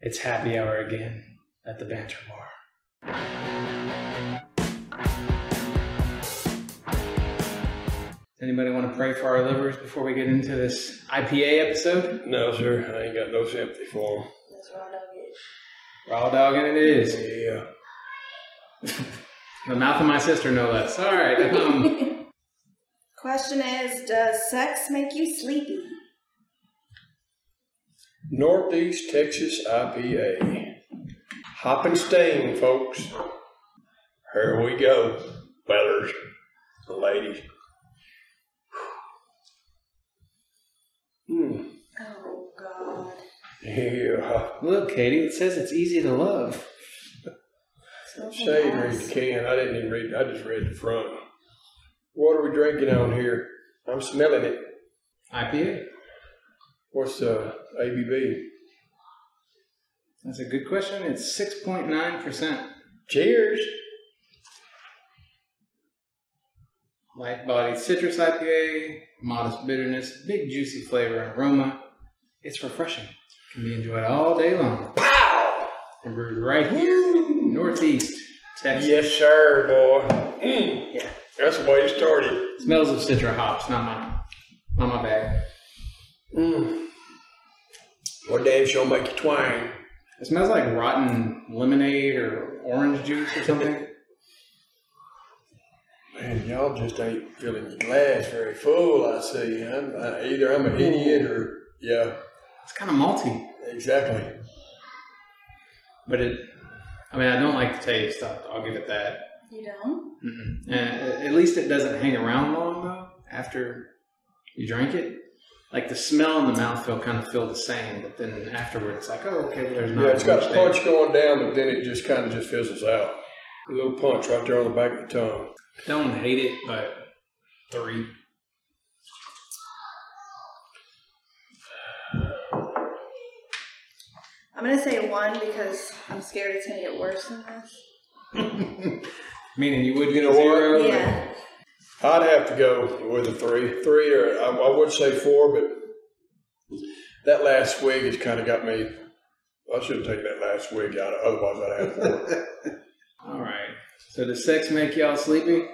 It's happy hour again at the Banter Bar. Anybody want to pray for our livers before we get into this IPA episode? No, sir. I ain't got no sympathy for them. That's raw dog it. Raw dogging it is. Yeah. The mouth of my sister, no less. All right. Um, Question is, does sex make you sleepy? Northeast Texas IPA. Hop and stain, folks. Here we go, fellers, ladies. Hmm. Oh God. Yeah. look, Katie, it says it's easy to love. Say you read the can. I didn't even read. I just read the front. What are we drinking on here? I'm smelling it. IPA? What's the ABV? That's a good question. It's 6.9%. Cheers. Light bodied citrus IPA, modest bitterness, big juicy flavor and aroma. It's refreshing. Can be enjoyed all day long. Pow! And brewed right here in Northeast Texas. Yes, sir, boy. Mm. Yeah. That's the way it started. Smells of citra hops, not my, not my bag. Mm. What damn sure make you twang. It smells like rotten lemonade or orange juice or something. Man, y'all just ain't filling your glass very full, I see. I'm, I, either I'm an idiot or, yeah, It's kind of malty, exactly. but it. I mean, I don't like the taste. I'll, I'll give it that. You don't? Mm-mm. Uh, at least it doesn't hang around long though. After you drink it, like the smell and the mouthfeel kind of feel the same, but then afterward, it's like, oh, okay, well, there's not. Yeah, it's got much a there. punch going down, but then it just kind of just fizzles out. A little punch right there on the back of the tongue. Don't hate it, but three. I'm gonna say one because I'm scared it's gonna get worse than this. Meaning you would get a what? zero. Yeah. I'd have to go with a three. Three or I, I would say four, but that last wig has kind of got me. I should have taken that last wig out. Otherwise, I'd have four. All right. So does sex make y'all sleepy?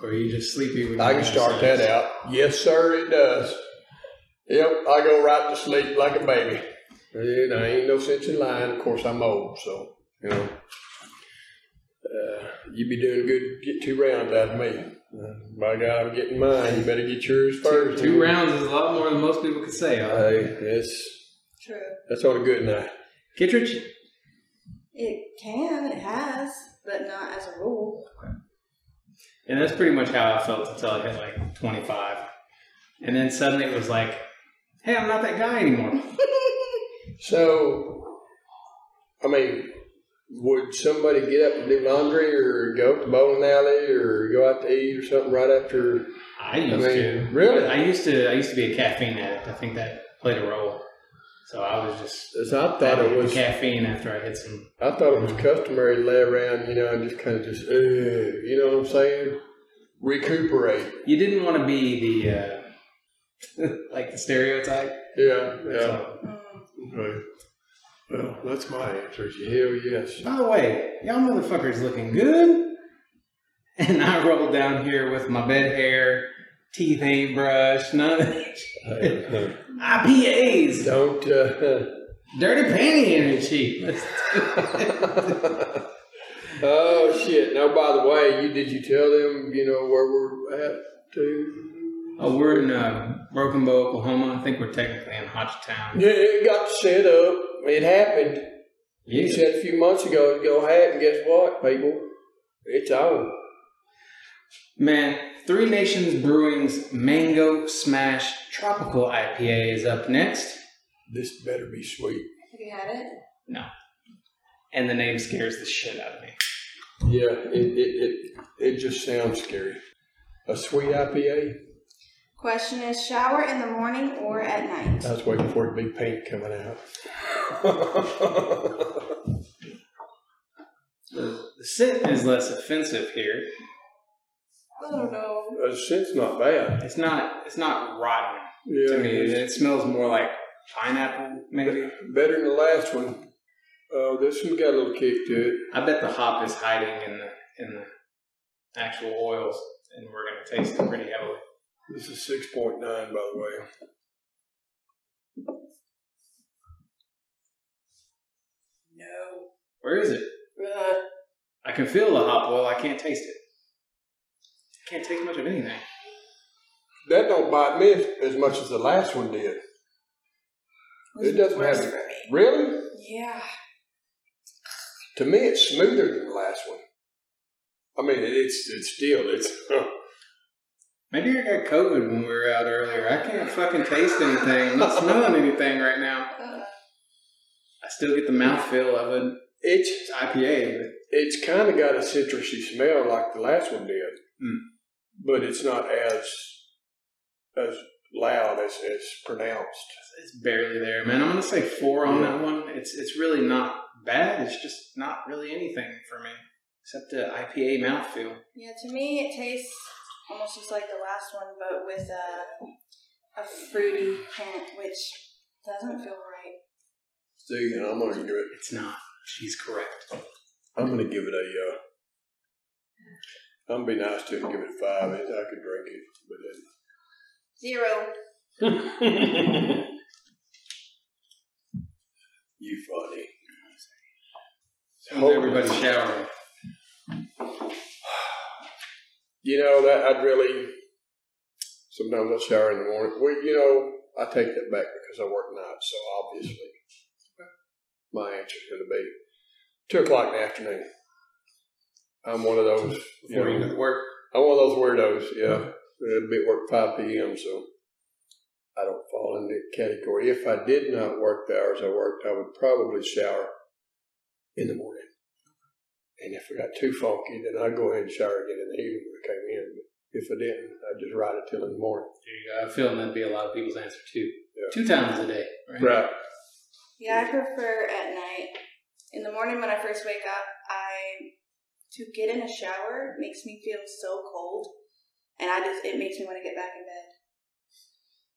Or are you just sleepy when I can start sex? that out. Yes, sir, it does. Yep, I go right to sleep like a baby. And I ain't no sense in lying. Of course, I'm old, so you know. Uh, you be doing good. Get two rounds out of me. Uh, by God, I'm getting mine. You better get yours first. Two rounds is a lot more than most people could say. Huh? Hey, it's True. that's on a good night. Kittredge? It can, it has, but not as a rule. And that's pretty much how I felt until I hit like 25. And then suddenly it was like, hey, I'm not that guy anymore. So, I mean, would somebody get up and do laundry, or go up to bowling alley, or go out to eat, or something right after? I used I mean, to. really? I used to I used to be a caffeine addict. I think that played a role. So I was just As I thought it was. caffeine after I hit some I thought it was customary to lay around, you know, and just kind of just, uh, you know what I'm saying? Recuperate. You didn't want to be the uh, like the stereotype. Yeah, yeah. So, Mm. Right. Well, that's my answer. Hell yes. by the way, y'all motherfuckers looking good. And I rolled down here with my bed hair, teeth ain't brushed, none of that. Hey, hey, IPAs, don't. Uh, dirty panty energy. oh shit! Now, by the way, you did you tell them you know where we're at to? oh, we're in uh, Broken Bow, Oklahoma. I think we're technically in Hochatown. Yeah, it got set up. It happened. You Yeah. said a few months ago it'd go ahead, and guess what, people? It's on. Man, Three Nations Brewing's Mango Smash Tropical IPA is up next. This better be sweet. Have you had it? No. And the name scares the shit out of me. Yeah, it it it, it just sounds scary. A sweet IPA. Question is shower in the morning or at night? I was waiting for it to be pink coming out. The, the scent is less offensive here. I don't know. the scent's not bad. It's not. It's not rotten Yeah, to me. it's- It smells more like pineapple, maybe. Better than the last one. Oh, this one got a little kick to it. I bet the hop is hiding in the in the actual oils, and we're gonna taste it pretty heavily. This is six point nine, by the way. No. Where is it? Ugh. I can feel the hop oil. I can't taste it. I can't taste much of anything. That don't bite me as, as much as the last one did. It doesn't worse have- for me. Really? Yeah. To me, it's smoother than the last one. I mean, it, it's it's still it's. Maybe I got COVID when we were out earlier. I can't fucking taste anything. I'm not smelling anything right now. Uh. I still get the mouthfeel of it. It's It's IPA, but it's kind of got a citrusy smell like the last one did, Mm. but it's not as as loud as as pronounced. it's barely there, man. I'm gonna say four on that one. It's it's really not bad. It's just not really anything for me except the IPA mouthfeel. yeah, to me it tastes almost just like the last one, but with a, a fruity hint, which doesn't feel right. See, and I'm gonna give it. It's not. She's correct. I'm gonna give it a. Uh, I'm gonna be nice to it and give it a five. I could drink it, but then Zero. you funny. Everybody's showering. You know that I'd really. Sometimes I shower in the morning. Well, you know, I take that back because I work nights, so obviously my answer's going to be two o'clock in the afternoon. I'm one of those. You Before you know, go to work. I'm one of those weirdos. Yeah, it'd be at work five p.m. So I don't fall in that category. If I did not work the hours I worked, I would probably shower in the morning. And if I got too funky, then I'd go ahead and shower again in the evening when I came in. But if I didn't, I'd just ride it till in the morning. There you go. I feel that'd be a lot of people's answer too. Yeah. Two times a day, right? Right. Yeah, I prefer at night. In the morning when I first wake up, I to get in a shower makes me feel so cold, and I just it makes me want to get back in bed.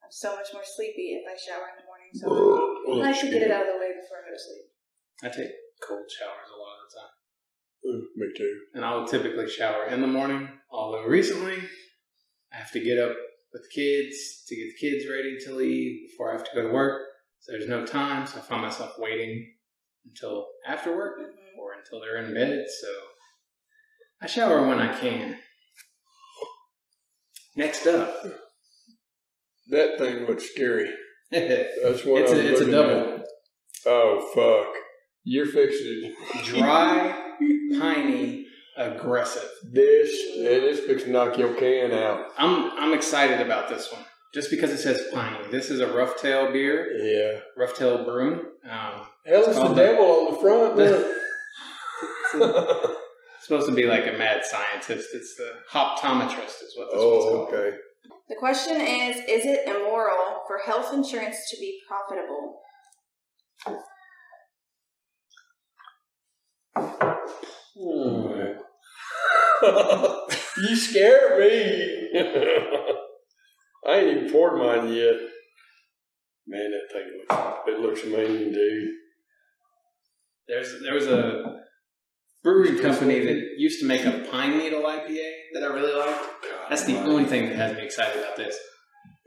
I'm so much more sleepy if I shower in the morning, so I should get it out of the way before I go to sleep. I take cold showers a lot of the time. Mm, Me too. and I will typically shower in the morning. Although recently, I have to get up with the kids to get the kids ready to leave before I have to go to work. So there's no time, so I find myself waiting until after work Mhm. or until they're in bed. So I shower when I can. Next up, That thing looks scary. That's what a, I'm it's a double at. Oh fuck! You're fixing dry, piney, aggressive. this, and it's fixing to knock your can out. I'm I'm excited about this one just because it says piney. This is a Roughtail beer. Yeah. Roughtail broom. Um, Hell, it's the called devil on the front. Look. it's supposed to be like a mad scientist. It's the hoptometrist, is what this one's oh, called. okay. The question is: Is it immoral for health insurance to be profitable? Hmm. you scare me. I ain't even poured mine yet. Man, that thing looks it looks amazing, dude. There's there was a brewery company that used to make a pine needle IPA that I really liked. God, That's the only thing that has me excited about this.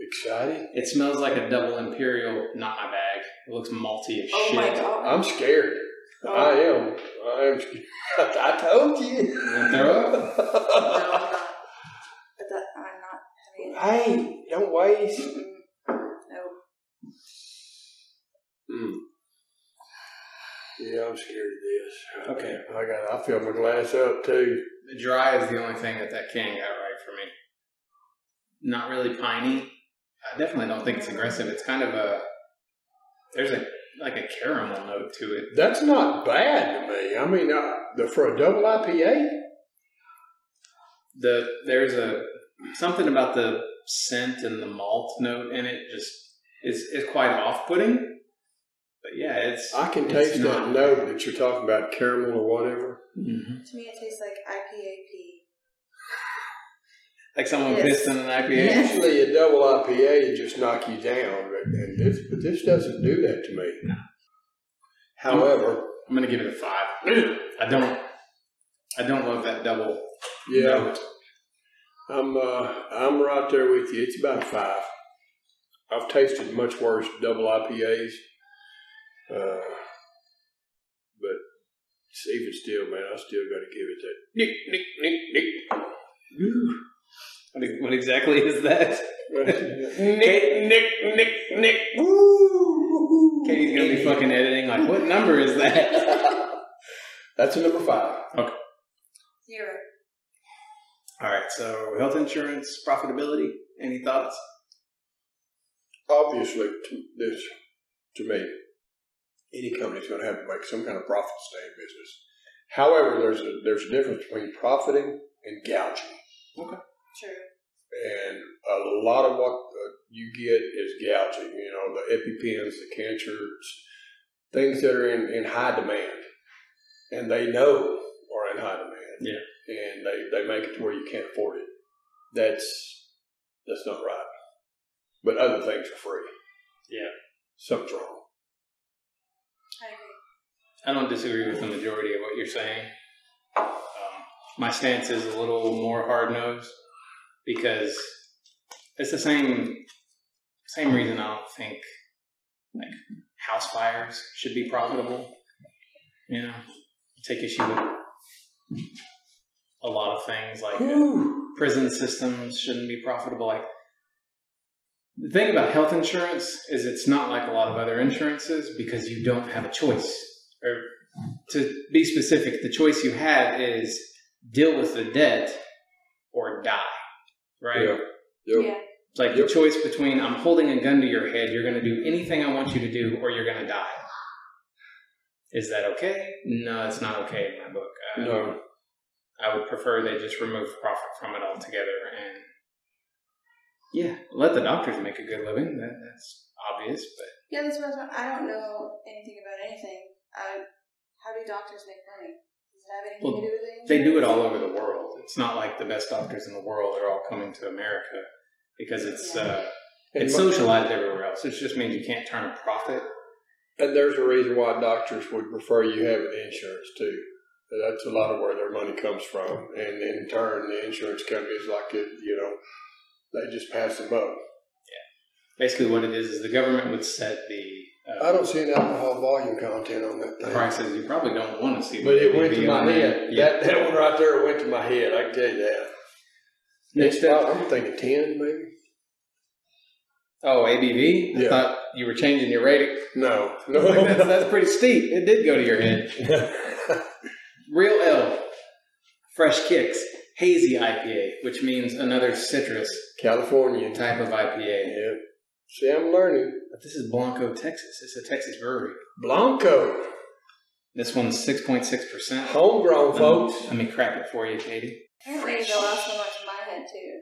exciting. It smells like a double imperial, not my bag. It looks malty as Oh shit. my god! I'm scared. Oh. I am. I am scared. I told you. You throw up? hey, don't waste. No. Mm. Yeah, I'm scared of this. Okay. I got. I filled my glass up too. The dry is the only thing that that can got right for me. Not really piney. I definitely don't think it's aggressive. It's kind of a there's a like a caramel note to it. That's not bad to me. I mean, uh, the, for a double IPA, The there's a something about the scent and the malt note in it just is is quite off putting. But yeah, it's I can It's taste that not. note that you're talking about, caramel or whatever. Mhm. To me, it tastes like IPAP. like someone Yes. pissed in an IPA. Usually a double IPA would just knock you down, but, and this, but this doesn't do that to me. No. However, I'm gonna give it a five. I don't. I don't love that double. yeah, note. I'm uh, I'm right there with you. It's about five. I've tasted much worse double IPAs, uh, but even still, man, I still got to give it that nick, nick, nick, nick. Ooh. What, what exactly is that? nick, nick, nick, nick. Woo! Katie's gonna be fucking editing. Like, what number is that? That's a number five. Okay. Zero. All right. So, health insurance profitability. Any thoughts? Obviously, to this, to me, any company's going to have to make some kind of profit to stay in business. However, there's a there's a difference between profiting and gouging, Okay. True. and a lot of what uh, you get is gouging. You know, the epipens, the cancers, things that are in, in high demand, and they know are in high demand. Yeah. And they, they make it to where you can't afford it. That's that's not right. But other things are free. Yeah. something's wrong. I agree. I don't disagree with the majority of what you're saying. Um, my stance is a little more hard nosed because it's the same same reason I don't think like house fires should be profitable. You know, take issue with a lot of things like uh, prison systems shouldn't be profitable. Like the thing about health insurance is it's not like a lot of other insurances because you don't have a choice. Or to be specific, the choice you have is deal with the debt or die. Right? Yeah. Yep. Yeah. It's like Yep. the choice between I'm holding a gun to your head, you're going to do anything I want you to do, or you're going to die. Is that okay? No, it's not okay in my book. Uh, No. I would prefer they just remove profit from it altogether and yeah, let the doctors make a good living. That, that's obvious, but Yeah, that's what I, was, I don't know anything about anything. I, how do doctors make money? Does it have anything Well, to do with it? they do it all over the world. It's not like the best doctors in the world are all coming to America because it's uh, it's socialized everywhere else. It just means you can't turn a profit. and there's a reason why doctors would prefer you having insurance too. That's a lot of where their money comes from, and in turn, the insurance companies like it, you know, they just pass them up. Yeah. Basically, what it is is the government would set the I uh, don't see an alcohol volume content on that thing. prices. You probably don't want to see, But it went to my head. Yeah. That, that one right there went to my head. I can tell you that. Next It's up, I'm thinking ten, maybe. oh ABV. I Yeah. thought you were changing your rating. No, Like, that's, no. that's pretty steep. It did go to your head. Real Ale, fresh kicks, hazy IPA, which means another citrus California. type of IPA. Yeah. See, I'm learning. But this is Blanco, Texas. It's a Texas brewery. Blanco, This one's six point six percent. homegrown, folks. Let me crack it for you, Katie. Apparently, the last one was in my head too.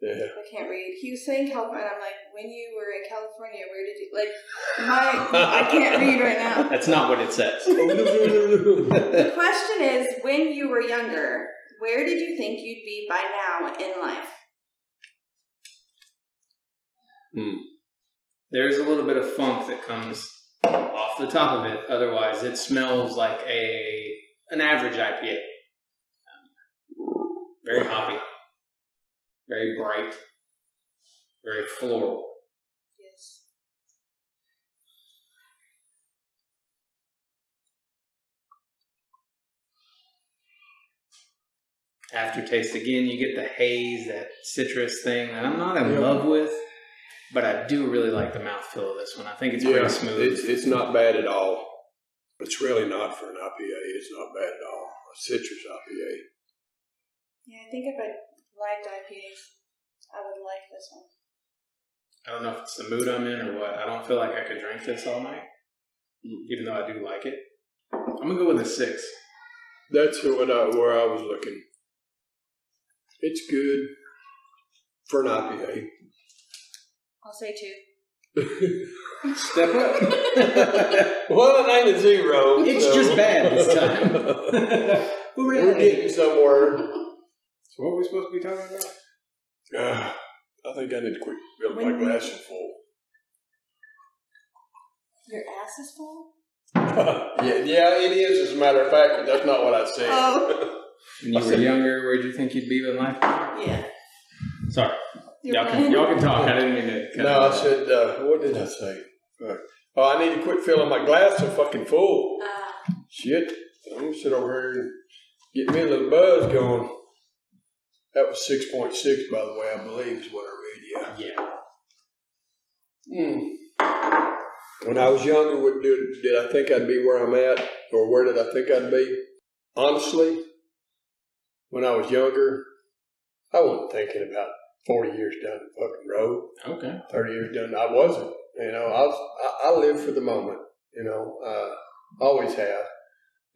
Yeah. I can't read. He was saying California. I'm like, when you were in California, where did you like? My I can't read right now. That's not what it says. Oh, the question is, when you were younger, where did you think you'd be by now in life? Hmm. There's a little bit of funk that comes off the top of it. Otherwise, it smells like a an average IPA. Very hoppy, very bright, very floral. Yes. Aftertaste again, you get the haze, that citrus thing that I'm not in Yeah. love with, but I do really like the mouthfeel of this one. I think it's yeah, pretty smooth. It's, it's not bad at all. It's really not for an IPA. It's not bad at all. A citrus IPA. Yeah, I think if I liked IPAs, I would like this one. I don't know if it's the mood I'm in or what. I don't feel like I could drink this all night, even though I do like it. I'm gonna go with a six. That's what I, where I was looking. It's good for an IPA. I'll say two. Step up. well, it ain't a zero. It's so- just bad this time. We're getting somewhere. So what are we supposed to be talking about? Uh, I think I need to quit filling When my you- glasses full. Your ass is full? yeah, yeah, it is. As a matter of fact, but that's not what I said. Oh. When you were younger, where'd you think you'd be with life? Yeah. Sorry, You're y'all can, fine. y'all can talk. I didn't mean to. cut no, it I off. said, uh, what did I say? Uh, oh, I need to quit filling my glass so fucking full. Ah, Shit, I'm gonna sit over here and get me a little buzz going. That was six point six, by the way, I believe is what I read. Yeah. Yeah. Hmm. When I was younger, what did, did I think I'd be where I'm at, or where did I think I'd be? Honestly, when I was younger, I wasn't thinking about forty years down the fucking road. Okay. 30 years done. I wasn't. You know, I was, I, I live for the moment. You know, uh, always have.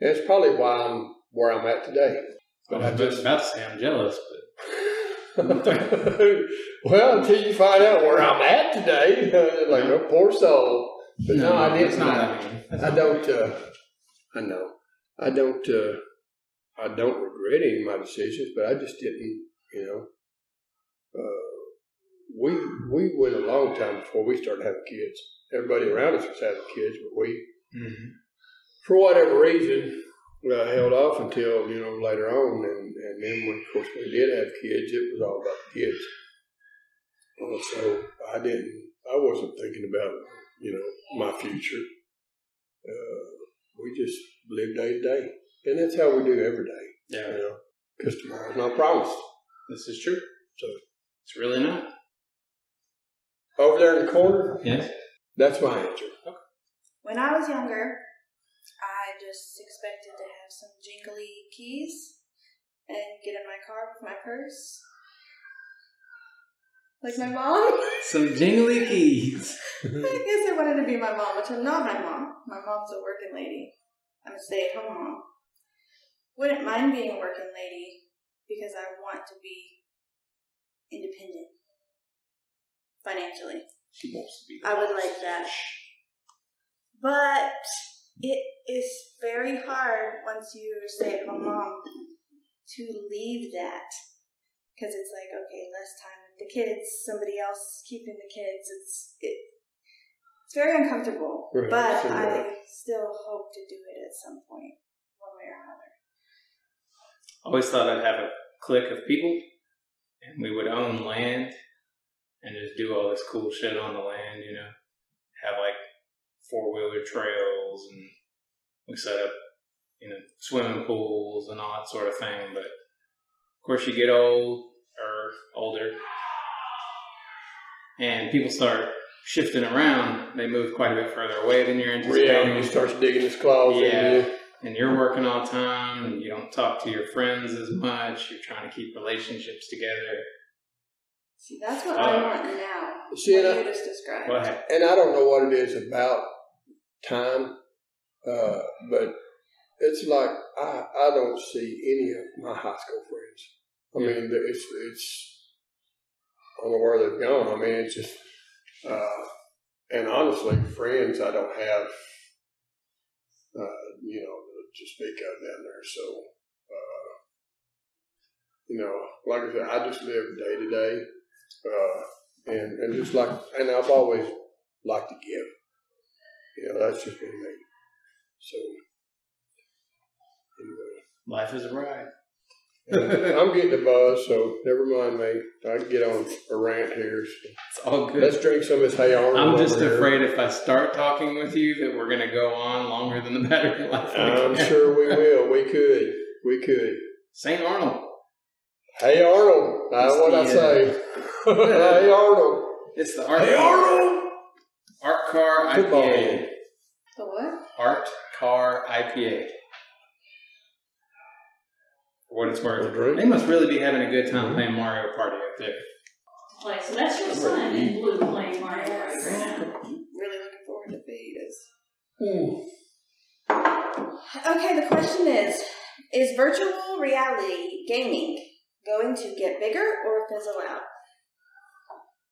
And it's probably why I'm where I'm at today. But I was just about to say I'm jealous, well, until you find out where I'm at today, like a poor soul. but But no, I didn't. not I I don't. Uh, I know. I don't. Uh, I don't regret any of my decisions, but I just didn't. You know, uh, we we went a long time before we started having kids. Everybody around us was having kids, but we, Mhm. for whatever reason, uh, held off until you know later on, and and then when of course we did have kids, it was all about the kids. Uh, so I didn't. I wasn't thinking about you know my future. Uh, we just live day to day, and that's how we do every day. Yeah, You know, because tomorrow's not promised. this is true. So It's really not. over there in the corner, Yes. that's my answer. Okay. when I was younger, I just expected to have some jingly keys and get in my car with my purse. Like my mom. Some jingly keys. I guess I wanted to be my mom, which I'm not my mom. My mom's a working lady. I'm a stay at home mom. Wouldn't mind being a working lady because I want to be independent financially. She wants to be. I would like that. But it is very hard once you're a stay at home mom to leave that. Because it's like, okay, less time with the kids, somebody else keeping the kids. It's it, it's very uncomfortable. Right, But so, I still hope to do it at some point, one way or another. always thought I'd have a clique of people, and we would own land and just do all this cool shit on the land. You know, have like four wheeler trails, and we set up, you know, swimming pools and all that sort of thing. But of course, you get old or older, and people start shifting around. They move quite a bit further away than you're anticipating Reality starts digging its claws Yeah. in you. and you're working all the time and you don't talk to your friends as much you're trying to keep relationships together See, that's what Uh, I want now. See, what and I- you just described. go ahead and I don't know what it is about time, uh, but it's like I, I don't see any of my high school friends. I Yeah. mean, it's it's I don't know where they've gone. I mean, it's just uh, and honestly, friends I don't have, uh, you know, to speak of down there. So, uh, you know, like I said, I just live day to day. Uh, and and just like and I've always liked to give. You know, that's just been me. So anyway, life is a ride I'm getting a buzz, so never mind me. I can get on a rant here. So it's all good let's drink some of this Hey Arnold. i'm just over here. afraid if i start talking with you that we're going to go on longer than the battery life I'm sure we will. We could. We could. st arnold Hey Arnold. That's what I It's uh, say. hey Arnold. it's the art Hey car, Arnold. art car Football ipa the what? art car ipa for what it's worth Drink. they must really be having a good time playing mario party up there play. So that's your son in blue playing Mario Party right now. Really looking forward to Vegas. Hmm. Okay, the question is Is virtual reality gaming going to get bigger or fizzle out?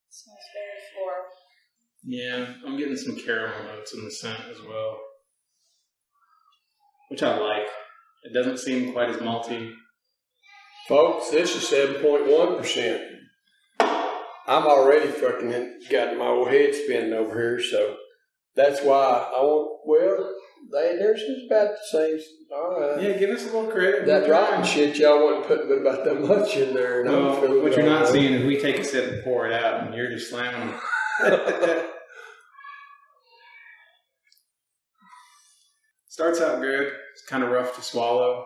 Smells very floral. Yeah, I'm getting some caramel notes in the scent as well, which I like. It doesn't seem quite as malty. Folks, this is seven point one percent. I'm already fucking got my old head spinning over here, so that's why I want. Well, they theirs is about the same. All right. Yeah, give us a little credit. That rotten shit y'all wasn't putting about that much in there. And Well, what you're not seeing is we take a sip and pour it out, and you're just slamming Starts out good. It's kind of rough to swallow.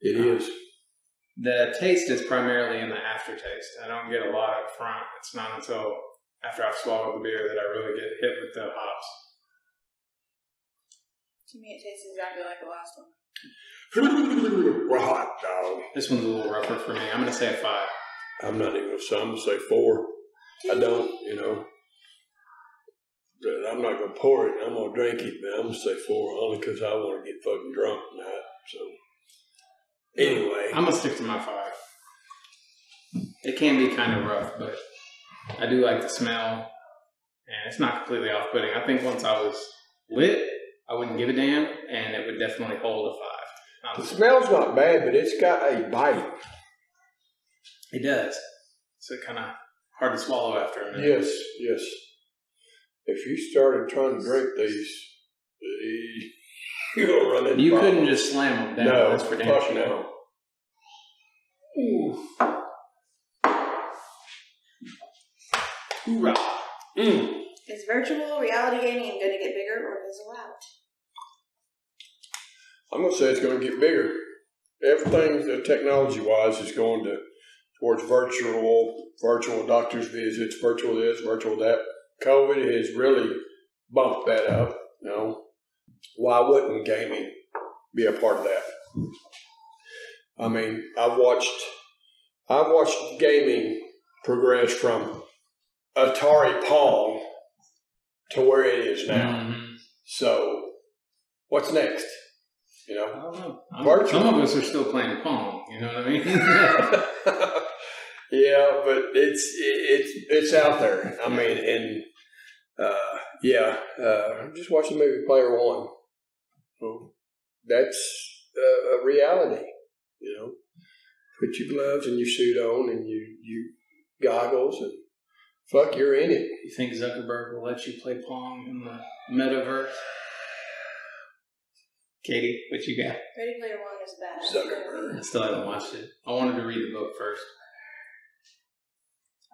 It um, is. The taste is primarily in the aftertaste. I don't get a lot up front. It's not until after I've swallowed the beer that I really get hit with the hops. To me, it tastes exactly like the last one. We're hot dog. This one's a little rougher for me. I'm going to say a five. I'm not even gonna. I'm gonna say four. I don't, you know. But I'm not gonna pour it. I'm gonna drink it, but I'm gonna say four only because I want to get fucking drunk tonight. So anyway, I'm to stick to my five. It can be kind of rough, but I do like the smell, and it's not completely off putting. I think once I was lit, I wouldn't give a damn, and it would definitely hold a five. the smell's not bad, but it's got a bite. It does. So kind of hard to swallow after a minute. Yes, yes. If you started trying to drink these, you're gonna run into You couldn't just slam them down. no, that's for damn fuck sure. no. Ooh. Hoorah. Mm. Is virtual reality gaming going to get bigger or fizzle out? I'm gonna say it's gonna get bigger. Everything uh, technology wise is going to towards virtual virtual doctors visits, virtual this, virtual that. COVID has really bumped that up. You know, why wouldn't gaming be a part of that? I mean, I've watched I've watched gaming progress from Atari Pong to where it is now. Mhm. So, what's next? You know. I don't know. Some of us are still playing Pong. You know what I mean? yeah, but it's it's it's out there. I mean, and uh, yeah, uh, I'm just watching the movie Player One. That's uh, a reality. You know, put your gloves and your suit on and you you goggles and fuck, you're in it. you think Zuckerberg will let you play Pong in the metaverse? Katie, what you got? Ready Player One is bad. Zuckerberg. I still haven't watched it. I wanted to read the book first.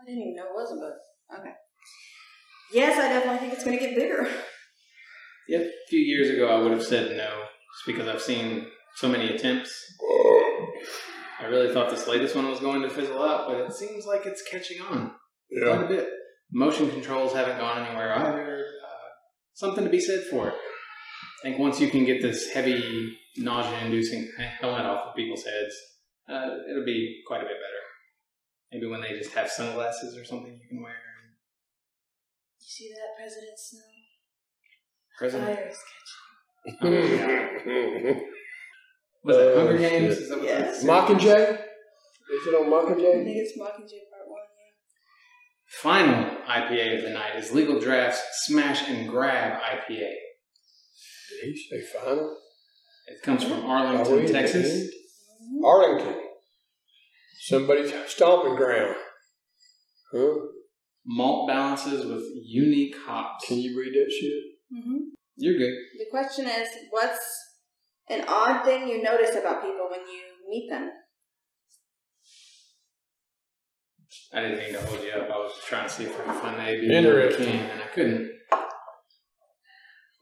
I didn't even know it was a book. Okay. Yes, I definitely think it's going to get bigger. Yep. A few years ago, I would have said no, just because I've seen so many attempts. I really thought this latest one was going to fizzle out, but it seems like it's catching on quite a bit. Motion controls haven't gone anywhere either. Uh, something to be said for it. I think once you can get this heavy, nausea-inducing helmet off of people's heads, uh, it'll be quite a bit better. Maybe when they just have sunglasses or something you can wear. You see that, President Snow? President, Fire is catching. was it Oh, Hunger Games? shit. Is that what Yes. Mockingjay. Is it on Mockingjay? I think it's Mockingjay Part 1, yeah. Final IPA of the night is Legal Draft's Smash and Grab IPA. Did he say final? It comes from Are Arlington, Texas. Arlington. Somebody's stomping ground. Huh? Malt balances with unique hops. Can you read that shit? Mm-hmm. You're good. The question is, what's an odd thing you notice about people when you meet them? I didn't mean to hold you up. I was trying to see if I could find the A, B, C, Interesting. D, and I couldn't.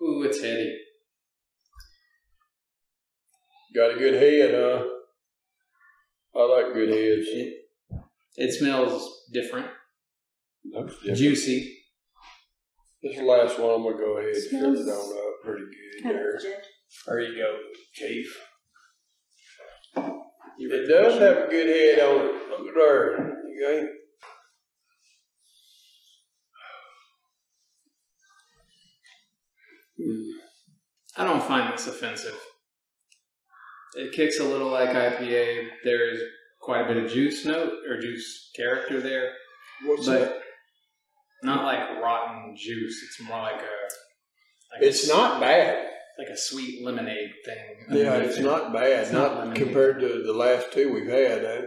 Ooh, it's heady. Got a good head, huh? I like good heads. It, it smells different, Looks different. juicy. This last one, I'm gonna go ahead and fill it Smells on up pretty good there. There you go, Chief. You It does have a good head on it. Look at there. You ain't. Hmm. I don't find this offensive. It kicks a little like IPA. There is quite a bit of juice note or juice character there, What's but that? not like rotten juice. It's more like a. Like It's a, not bad. like a sweet lemonade thing. Yeah, it's it. not bad. It's not not compared to the last two we've had. That,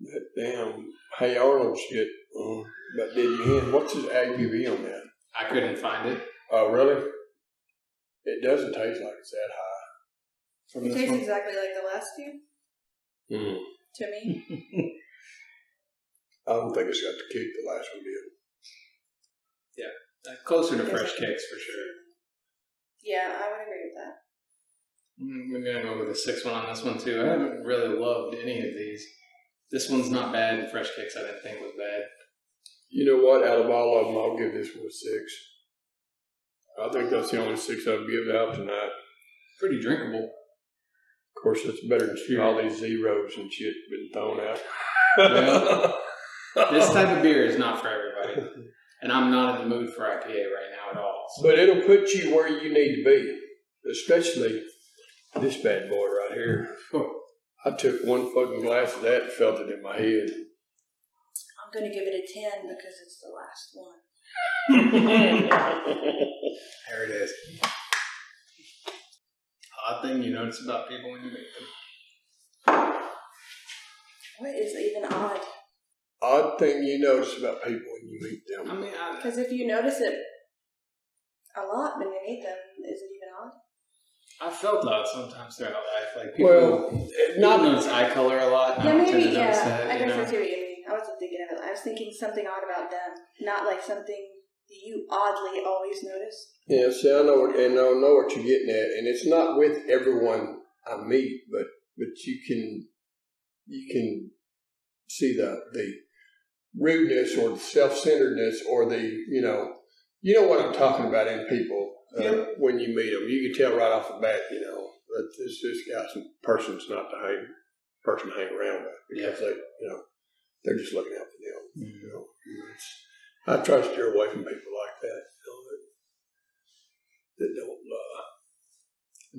that damn Hey Arnold shit. Uh, But did you hand, what's his ABV on that? I couldn't find it Oh, really? It doesn't taste like it's that high. From It this tastes one. exactly like the last two Mm. to me. I don't think it's got the kick the last one did. Uh, Closer to fresh cakes for sure. Yeah, I would agree with that. Mm, We're gonna go with a six one on this one too. I haven't really loved any of these. This one's not bad, and fresh cakes I didn't think was bad. You know what? Out of all of them, I'll give this one a six. I think that's the only six I've given out tonight. Pretty drinkable. Of course, it's better than all these zeros and shit been thrown out. Well, This type of beer is not for everybody, and I'm not in the mood for IPA right now at all. So. But it'll put you where you need to be, especially this bad boy right here. I took one fucking glass of that and felt it in my head. I'm gonna give it a ten because it's the last one. There it is. Odd thing you notice about people when you meet them. What is even odd? Odd thing you notice about people when you meet them. I mean, Because if you notice it a lot when you meet them, is it even odd? I felt odd sometimes throughout life. Like people, Well, people not notice eye color a lot. Yeah, I don't tend maybe. to notice Yeah, that, I guess know? I see what you mean. I wasn't thinking of it. I was thinking something odd about them, not like something you oddly always notice. Yeah, see, I know, what, and I know what you're getting at, and it's not with everyone I meet, but but you can you can see the the rudeness or the self centeredness or the you know you know what I'm talking about in people uh, Yep. when you meet them. You can tell right off the bat, you know, that this this guy's a person's not to hang person to hang around with because they you know they're just looking out for them. Mhm. You know, it's, I try to steer away from people like that. You know, that, that don't. Uh,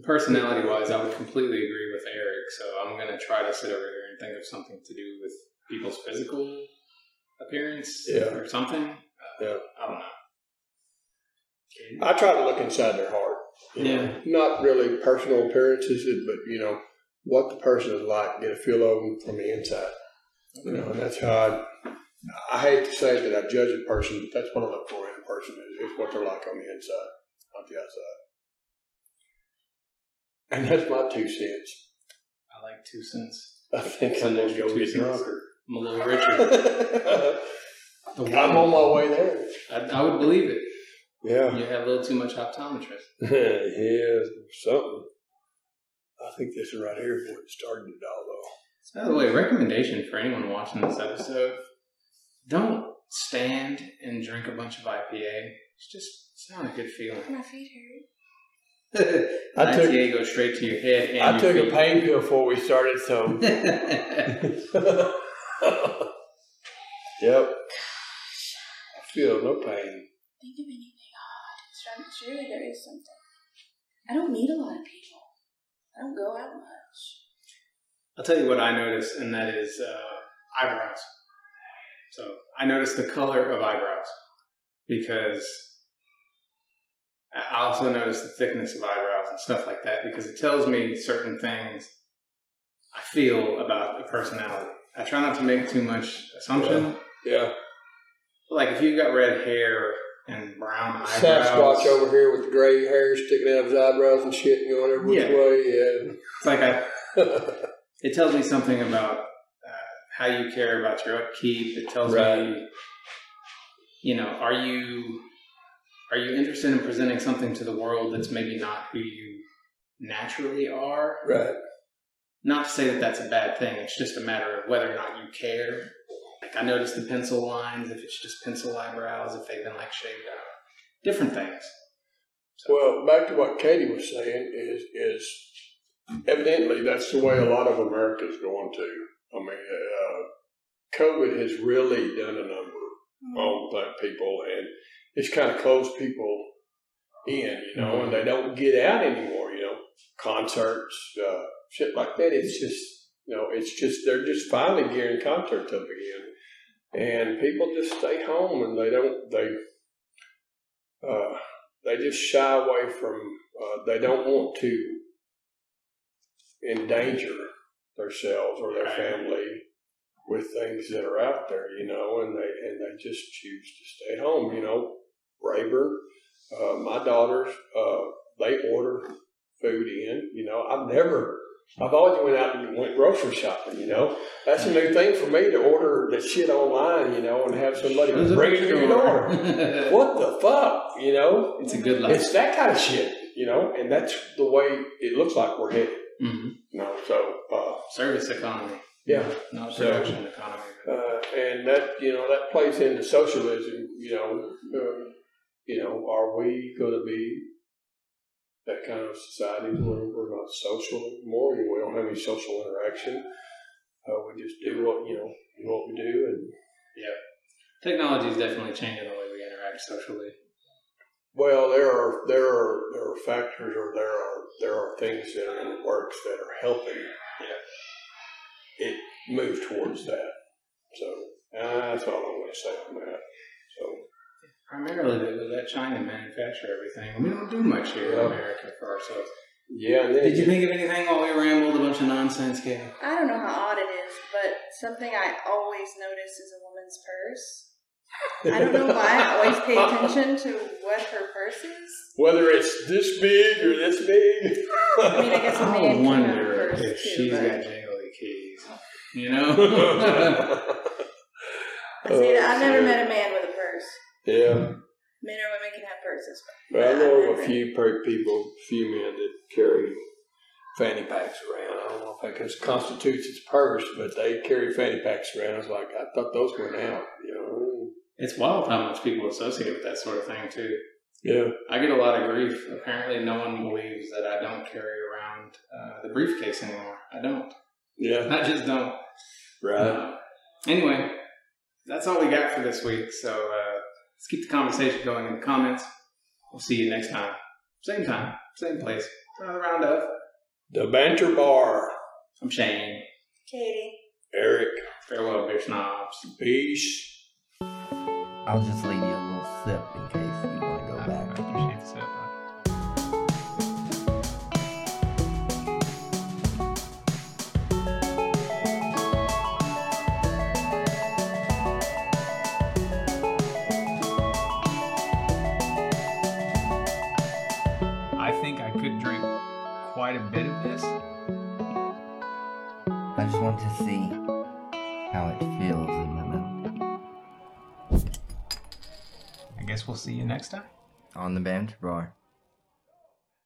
Personality wise, I would completely agree with Eric. So I'm going to try to sit over here and think of something to do with people's physical appearance Yeah. or something. Uh, Yeah. I don't know. I try to look inside their heart. you know. Yeah. Not really personal appearances, but you know what the person is like. Get a feel of them from the inside. You know, and that's how I. I hate to say that I judge a person, but that's what I look for in a person is, is what they're like on the inside, not the outside. And that's my two cents. I like two cents. I think I need to go get drunker. I'm a little richer. The I'm on my way there. I, I would believe it. Yeah. You have a little too much hoptometrist. yeah, something. I think this is right here is what started it all, though. By the way, recommendation for anyone watching this episode: don't stand and drink a bunch of IPA. It's just it's not a good feeling. My feet hurt. I took- IPA goes straight to your head and I your took a pain pill before we started, so. yep. I feel no pain. Think of anything odd. Sur- Surely there is something. I don't meet a lot of people. I don't go out much. I'll tell you what I noticed, and that is uh, eyebrows. So I noticed the color of eyebrows because I also noticed the thickness of eyebrows and stuff like that because it tells me certain things I feel about a personality. I try not to make too much assumption. Yeah. Like if you've got red hair and brown eyebrows, Sasquatch over here with the gray hair sticking out of his eyebrows and shit going every Yeah. way. it's like I it tells me something about how you care about your upkeep. It tells Right. me, you know, are you are you interested in presenting something to the world that's maybe not who you naturally are? right. Not to say that that's a bad thing. It's just a matter of whether or not you care. Like I noticed the pencil lines. If it's just pencil eyebrows, if they've been like shaved out, different things. So, Well, back to what Katie was saying is is evidently that's the way a lot of America is going to. I mean, uh, COVID has really done a number on black people, and it's kind of closed people in, you know, and they don't get out anymore. You know, concerts, uh, shit like that. It's just, you know, it's just they're just finally gearing concerts up again, and people just stay home and they don't they. Uh, they just shy away from. Uh, they don't want to endanger themselves or their Right. family with things that are out there, you know, and they and they just choose to stay home. You know, Braver, uh, my daughters, uh, they order food in. You know, I've never. I've always went out and went grocery shopping, you know. That's a new thing for me to order that shit online, you know, and have somebody There's a bring it to your door. What the fuck, you know? it's a good life. It's that kind of shit, you know, and that's the way it looks like we're headed, hmm you know. So, uh, Service economy. Yeah. Not So- production economy. uh, and that you know that plays into socialism. You know, uh, you know, are we going to be that kind of society where we're not social anymore? We don't have any social interaction. Uh, we just do what you know, do what we do, and yeah. Technology is definitely changing the way we interact socially. Well, there are there are there are factors, or there are there are things that are in the works that are helping. it move towards that. So uh, that's all I'm going to say on that. So. Primarily, they let China manufacture everything. We don't do much here Yeah. in America for ourselves. Yeah, Did you think of anything while we rambled a bunch of nonsense, Kay? I don't know how odd it is, but something I always notice is a woman's purse. I don't know why I always pay attention to what her purse is. Whether it's this big or this big. I mean, I guess a man I can have a wonder purse if too, she's but- got jingly keys. You know? I see, Oh, I've never met a man with a purse. yeah, Men or women can have purses. but I I've know of a few per- people, few men that carry fanny packs around. I don't know if that constitutes its purse, but they carry fanny packs around. I was like, I thought those went out. You know? It's wild how much people associate with that sort of thing, too. Yeah. I get a lot of grief. Apparently, no one believes that I don't carry around uh, the briefcase anymore. I don't. Yeah. I just don't. Right. Uh, anyway, that's all we got for this week. So uh, let's keep the conversation going in the comments. We'll see you next time. Same time, same place. Another round of. The Banter Bar. I'm Shane. Katie. Eric. Farewell, beer snobs. Peace. I'll just leave you a little sip in case you want to go I back. appreciate the sip. I think I could drink quite a bit of this. I just want to see how it feels guess we'll see you next time. On the banter bar.